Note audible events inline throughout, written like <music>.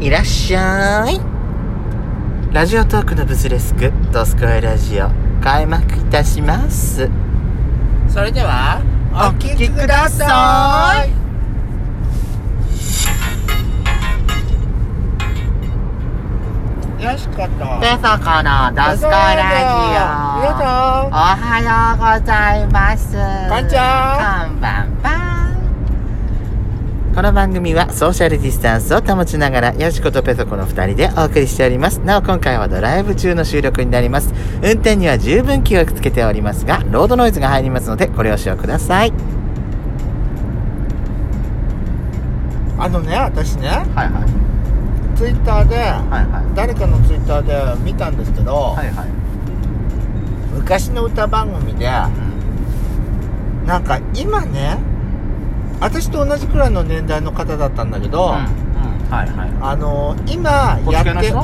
いらっしゃい。ラジオトークのブスレスク、ドスコイラジオ、開幕いたします。それではお聞きください。よしことペソコのドスコイラジオ。おはようございます。こんにちはこんばんは。この番組はソーシャルディスタンスを保ちながら、ヤシコとペソコの二人でお送りしております。なお今回はドライブ中の収録になります。運転には十分気をつけておりますが、ロードノイズが入りますので、ご了承ください。あのね私ねはいはい。ツイッターではいはい。誰かのツイッターで見たんですけど、はいはい。昔の歌番組でなんか今ね私と同じくらいの年代の方だったんだけど、うん。うん。はいはい。あの今やってうん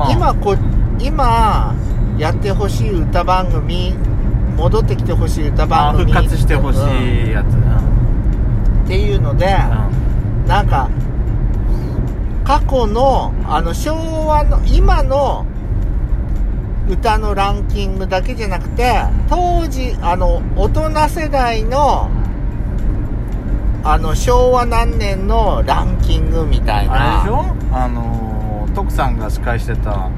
ああ今こ今やってほしい歌番組戻ってきてほしい歌あ番組復活してほしうんいやつな。っていうので、なんか過去のあの昭和の今の歌のランキングだけじゃなくて当時あの大人世代のあの昭和何年のランキングみたいな。あれでしょ？あのー、徳さんが司会してた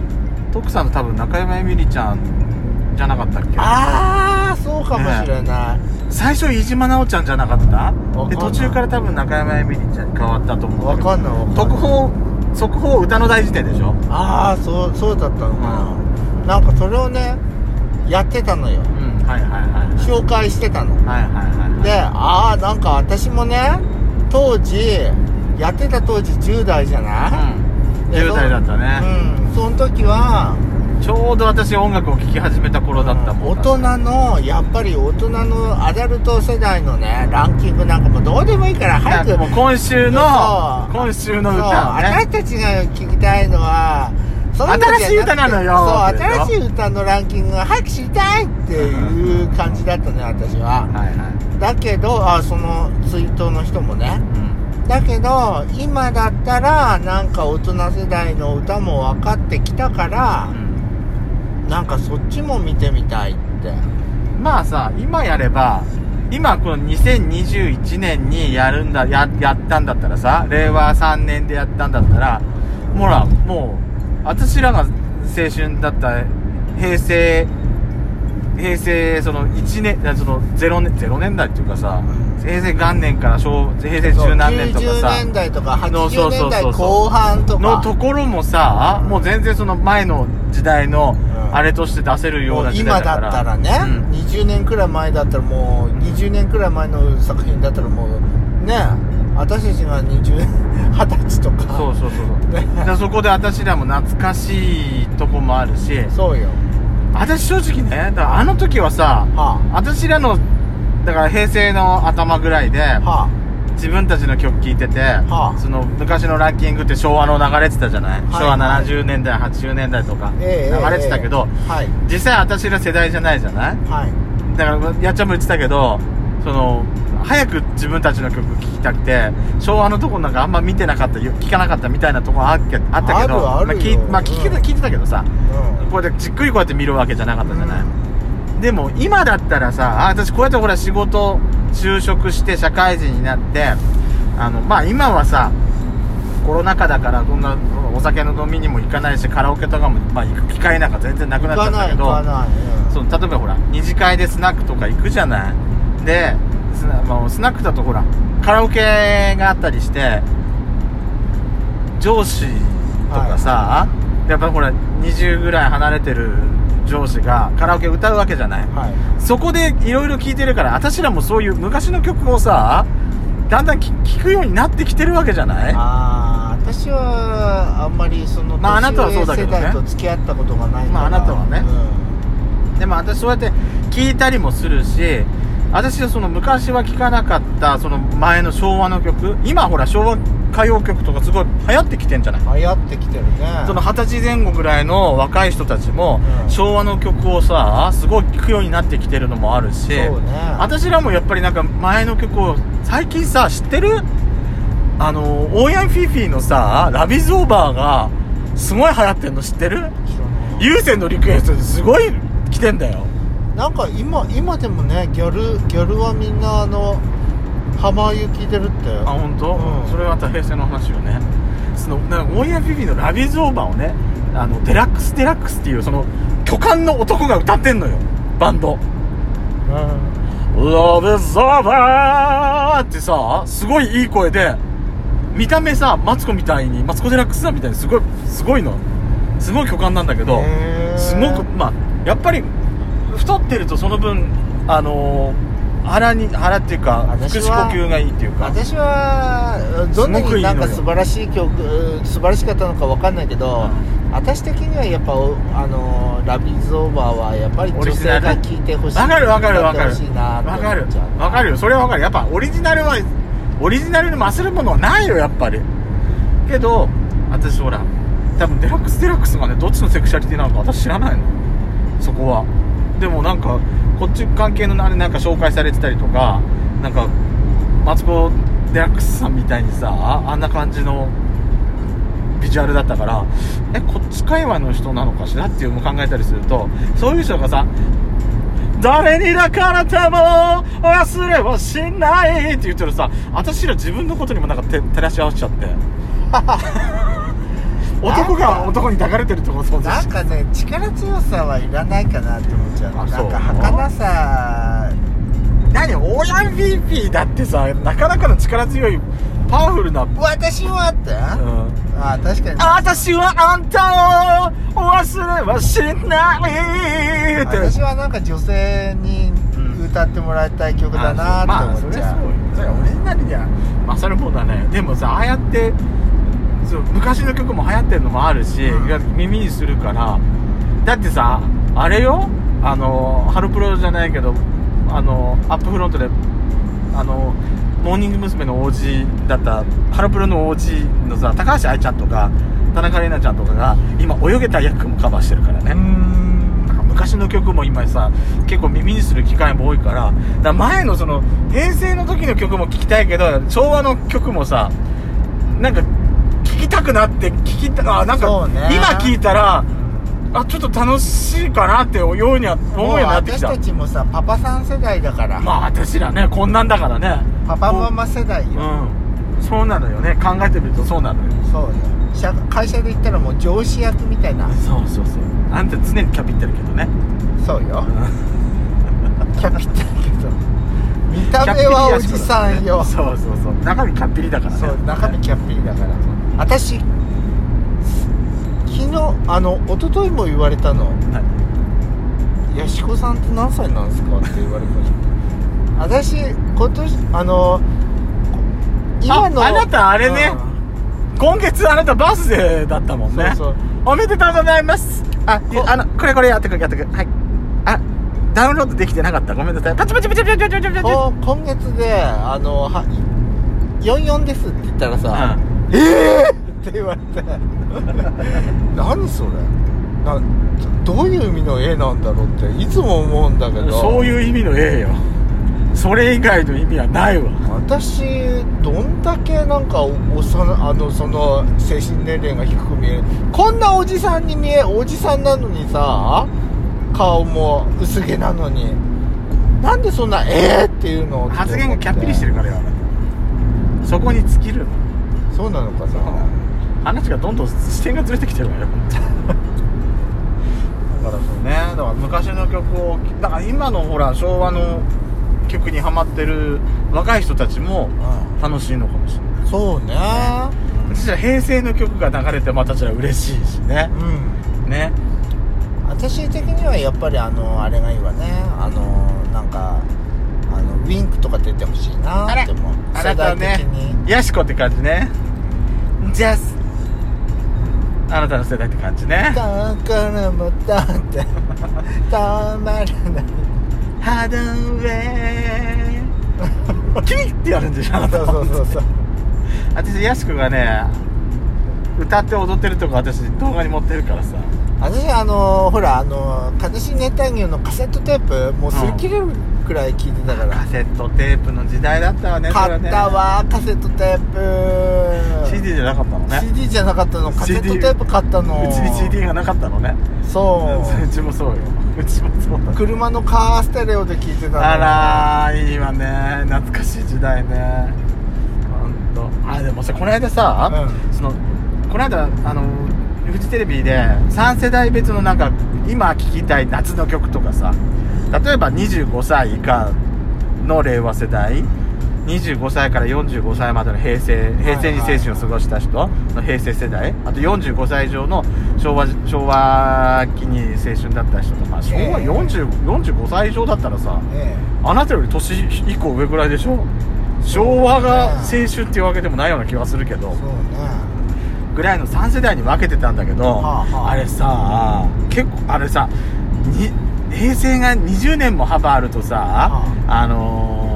徳さんの多分中山えみりちゃんじゃなかったっけ？ああそうかもしれない、最初飯島奈緒ちゃんじゃなかった？で途中から多分中山えみりちゃんに変わったと思うわかんないわかんない。特報速報歌の大辞典でしょ？ああそうそうだったのかな、なんかそれをねやってたのよ紹介してたの。はいはいはいでああなんか私もね当時やってた当時10代じゃない、うん。で10代だったね、うん。その時はちょうど私音楽を聴き始めた頃だったもん大人のやっぱり大人のアダルト世代のねランキングなんかもうどうでもいいから早く。もう今週の今週の歌をね。私たちが聞きたいのは新しい歌なのよ。そう新しい歌のランキングが早く知りたいっていう感じだったね私は。はいはい。だけどあそのツイートの人もね。うん。だけど今だったらなんか大人世代の歌も分かってきたからうん。なんかそっちも見てみたいって。まあさ今やれば今この2021年にやるんだややったんだったらさ令和3年でやったんだったらほらもう私らが青春だった平成平成その1年その0年 ,0 年代っていうかさ平成元年から昭平成そう中何年とか90さ年代とかのそ80年代後半とか。のところもさもう全然その前の時代のん。あれとして出せるような時今だ代だから。ったらね、うん。20年くらい前だったらもう20年くらい前の作品だったらもうね私たちが20年 <laughs> 二十歳とか。そうそうそうそう。そこで私らも懐かしいとこもあるし。そうよ。私正直ねだからあの時はさは私らのだから平成の頭ぐらいであ。は自分たちの曲聴いてて、はあ。その昔のランキングって昭和の流れてたじゃない、い昭和はい70年代80年代とか。流ええれてたけど、ええはい。実際私ら世代じゃないじゃない？はい。だからやっちゃんも言ってたけどその早く自分たちの曲聴きたくて昭和のとこなんかあんま見てなかったよ聞かなかったみたいなとこあっけあったけどまあ聞いまあ聞聞いてたけどさうん。こうやってじっくりこうやって見るわけじゃなかったじゃない、でも今だったらさあ私こうやってほら仕事就職して社会人になってあのまあ今はさコロナ禍だからこんなお酒の飲みにも行かないしカラオケとかも、まあ、行く機会なんか全然なくなっちゃったけどそう例えばほら二次会でスナックとか行くじゃない？でスナ,、まあ、スナックだとほらカラオケがあったりして上司とかさ、やっぱほら20ぐらい離れてる上司がカラオケ歌うわけじゃない。はい。そこでいろいろ聴いてるから私らもそういう昔の曲をさだんだん聴くようになってきてるわけじゃない？ああ私はあんまりそのまああなたはそうだけどね。年上世代と付き合ったことがないから。まああなたはね。うでも私そうやって聞いたりもするし私はその昔は聴かなかったその前の昭和の曲。今ほら昭和歌謡曲とかすごい流行ってきてんじゃない？ん流行ってきてるね。その二十歳前後ぐらいの若い人たちも、うん。昭和の曲をさすごい聴くようになってきてるのもあるしね。私らもやっぱりなんか前の曲を最近さ知ってる？あのオーヤンフィフィのさ Love Is Over がすごい流行ってんの知ってる？有線のリクエストですごい来てんだよなんか今今でもねギャルギャルはみんなあの浜あゆ聞いてるって。あ本当、うん。それはまた平成の話よね。そのなんかオーヤンフィフィの Love Is Over をねあのデラックスデラックスっていうその巨漢の男が歌ってんのよ。バンド。 Love Is Over ってさすごいいい声で見た目さマツコみたいにマツコ・デラックスさんみたいにすごいすごいの。すごい巨漢なんだけどすごくまあやっぱり太ってるとその分あのー腹に腹っていうか腹式呼吸がいいっていうか。私はどんなになんか素晴らしい曲素晴らしかったのかわかんないけど、私的にはやっぱおあのラビーズオーバーはやっぱり女性が聴いてほしいわかるわかるわかる。歌ってほしいなってわかる思っちゃう。わかる。よ。それはわかる。やっぱオリジナルはオリジナルに勝るものはないよやっぱり。けど私ほら多分デラックスデラックスがねどっちのセクシャリティなのか私知らないの。そこはでもなんかこっち関係のあれなんか紹介されてたりとかなんかマツコ・デラックスさんみたいにさあんな感じのビジュアルだったからえこっち界隈の人なのかしらっていうのも考えたりするとそういう人がさ誰に抱かれても忘れはしないって言ってるさ私ら自分のことにもなんか照らし合わせちゃって。男が男に抱かれてるとこ想像なんかね力強さはいらないかなって思っちゃうあそう。なんか儚さ。何？オーヤンフィーフィーだってさなかなかの力強いパワフルな、うん、私はって、あ確かに。私はあんたを忘れはしない。って私はなんか女性に歌ってもらいたい曲だなってまあそ思っちゃう,、れはそうよ。それはオリジナルには勝るもんだね。でもさああやってそう昔の曲も流行ってるのもあるし、うん。耳にするからだってさあれよ？あのハロプロじゃないけどあのアップフロントであのモーニング娘。の王子だったハロプロの王子のさ高橋愛ちゃんとか田中玲奈ちゃんとかが今泳げた役もカバーしてるからね、昔の曲も今さ結構耳にする機会も多いからだ前のその平成の時の曲も聴きたいけど昭和の曲もさなんか聴きたくなって聴きたあなんか今聴いたらあちょっと楽しいかなってようには思うようになってきた。私たちもさパパさん世代だから、まあ私らねこんなんだからね。パパママ世代よ、うん。そうなのよね。考えてみるとそうなのよ。そうよ。社会社で言ったらもう上司役みたいな。そうそうそう。あんた常にキャピってるけどね。そうよ。<laughs> キャピってるけど。見た目はおじさんよ。そうそうそう。中身キャッピリだからね。そう中身キャッピリだから私昨日あの一昨日も言われたの「やしこさんって何歳なんですか?」って言われました <laughs> 私今年あの今のあなたあれね、うん、今月あなたバースデーだったもんね。そうそう。おめでとうございます。ああのこれこれやってくれやってくれ。はい。あダウンロードできてなかった。ごめんなさい。パチパチパチパチパチパチパチ今月であのは44ですって言ったらさ、うん。ええー!」って言われて。何それ？などういう意味の絵なんだろうっていつも思うんだけんど。そういう意味の A よ。それ以外の意味はないわ。私どんだけなんかおおさなあのその精神年齢が低く見える。こんなおじさんに見えおじさんなのにさ顔も薄毛なのに。なんでそんな「えー!」っていうのって思って。発言がキャッピリしてるからよそこに尽きるのそうなのかさ。話がどんどん視点がずれてきてるわよ。だからそうね。だから昔の曲をだから今のほら昭和の曲にハマってる若い人たちも楽しいのかもしれない。そうね。私は平成の曲が流れてまたちら嬉しいしね。うん。ね。私的にはやっぱりあのあれがいいわね。あのなんかあのウィンクとか出てほしいなって思う。あなたは世代的ねにヤシコって感じねジャスあなたの世代って感じね。だからまたってたまらない。ハドウェイ。キリってやるんでしょあなた。そうそうそうそう。私ヤシコがね歌って踊ってるとこ私動画に持ってるからさ。私あのほらあの悲しい熱帯魚のカセットテープもう擦り切れるくらい聞いてたから。カセットテープの時代だったわね買ったわカセットテープ。CD じゃなかったのね。CD じゃなかったのカセット CD テープ買ったの。うちに CD がなかったのね。そう。うちもそうよ。うちもそうだ車のカーステレオで聞いてたの。あらーいいわね。懐かしい時代ね。ほんと。あでもさこの間さ、うん。そのこの間あのフジテレビで3世代別のなんか今聴きたい夏の曲とかさ例えば25歳以下の令和世代25歳から45歳までの平成平成に青春を過ごした人の平成世代あと45歳以上の昭和昭和期に青春だった人とか昭和ええ。40 45歳以上だったらさえあなたより年以降上ぐらいでしょ？昭和が青春っていうわけでもないような気がするけどね。ぐらいの3世代に分けてたんだけど、はあはあ。あれさ結構あれさに平成が20年も幅あるとさ、はあ。のー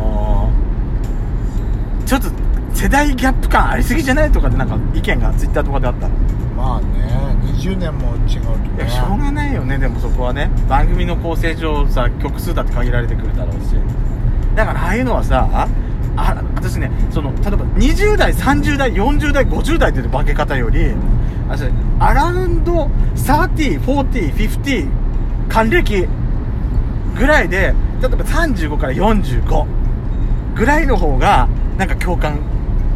ちょっと世代ギャップ感ありすぎじゃないとかでなんか意見がツイッターとかであったの？まあね20年も違うといねやしょうがないよねでもそこはね。番組の構成上さ曲数だって限られてくるだろうし。だからああいうのはさあ私ねその例えば20代30代40代50代っていう分け方より私アラウンド304050還暦ぐらいで例えば35から45ぐらいの方がなんか共感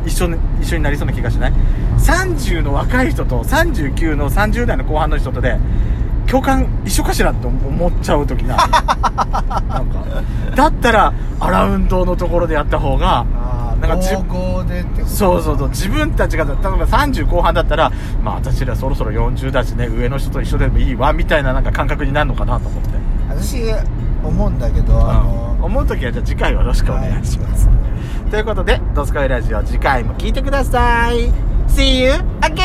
一緒に一緒になりそうな気がしない？30の若い人と39の30代の後半の人とで共感一緒かしらって思っちゃう時が <laughs> なんか。だったらアラウンドのところでやった方があなんかじあ55でってこと？そうそうそう。自分たちが例えば30後半だったらまあ私らそろそろ40だしね上の人と一緒でもいいわみたいななんか感覚になるのかなと思って、私思うんだけど、あのうん思う時はじゃあ次回よろしくお願いします、ということで「ドスコイラジオ」次回も聞いてください。See you again!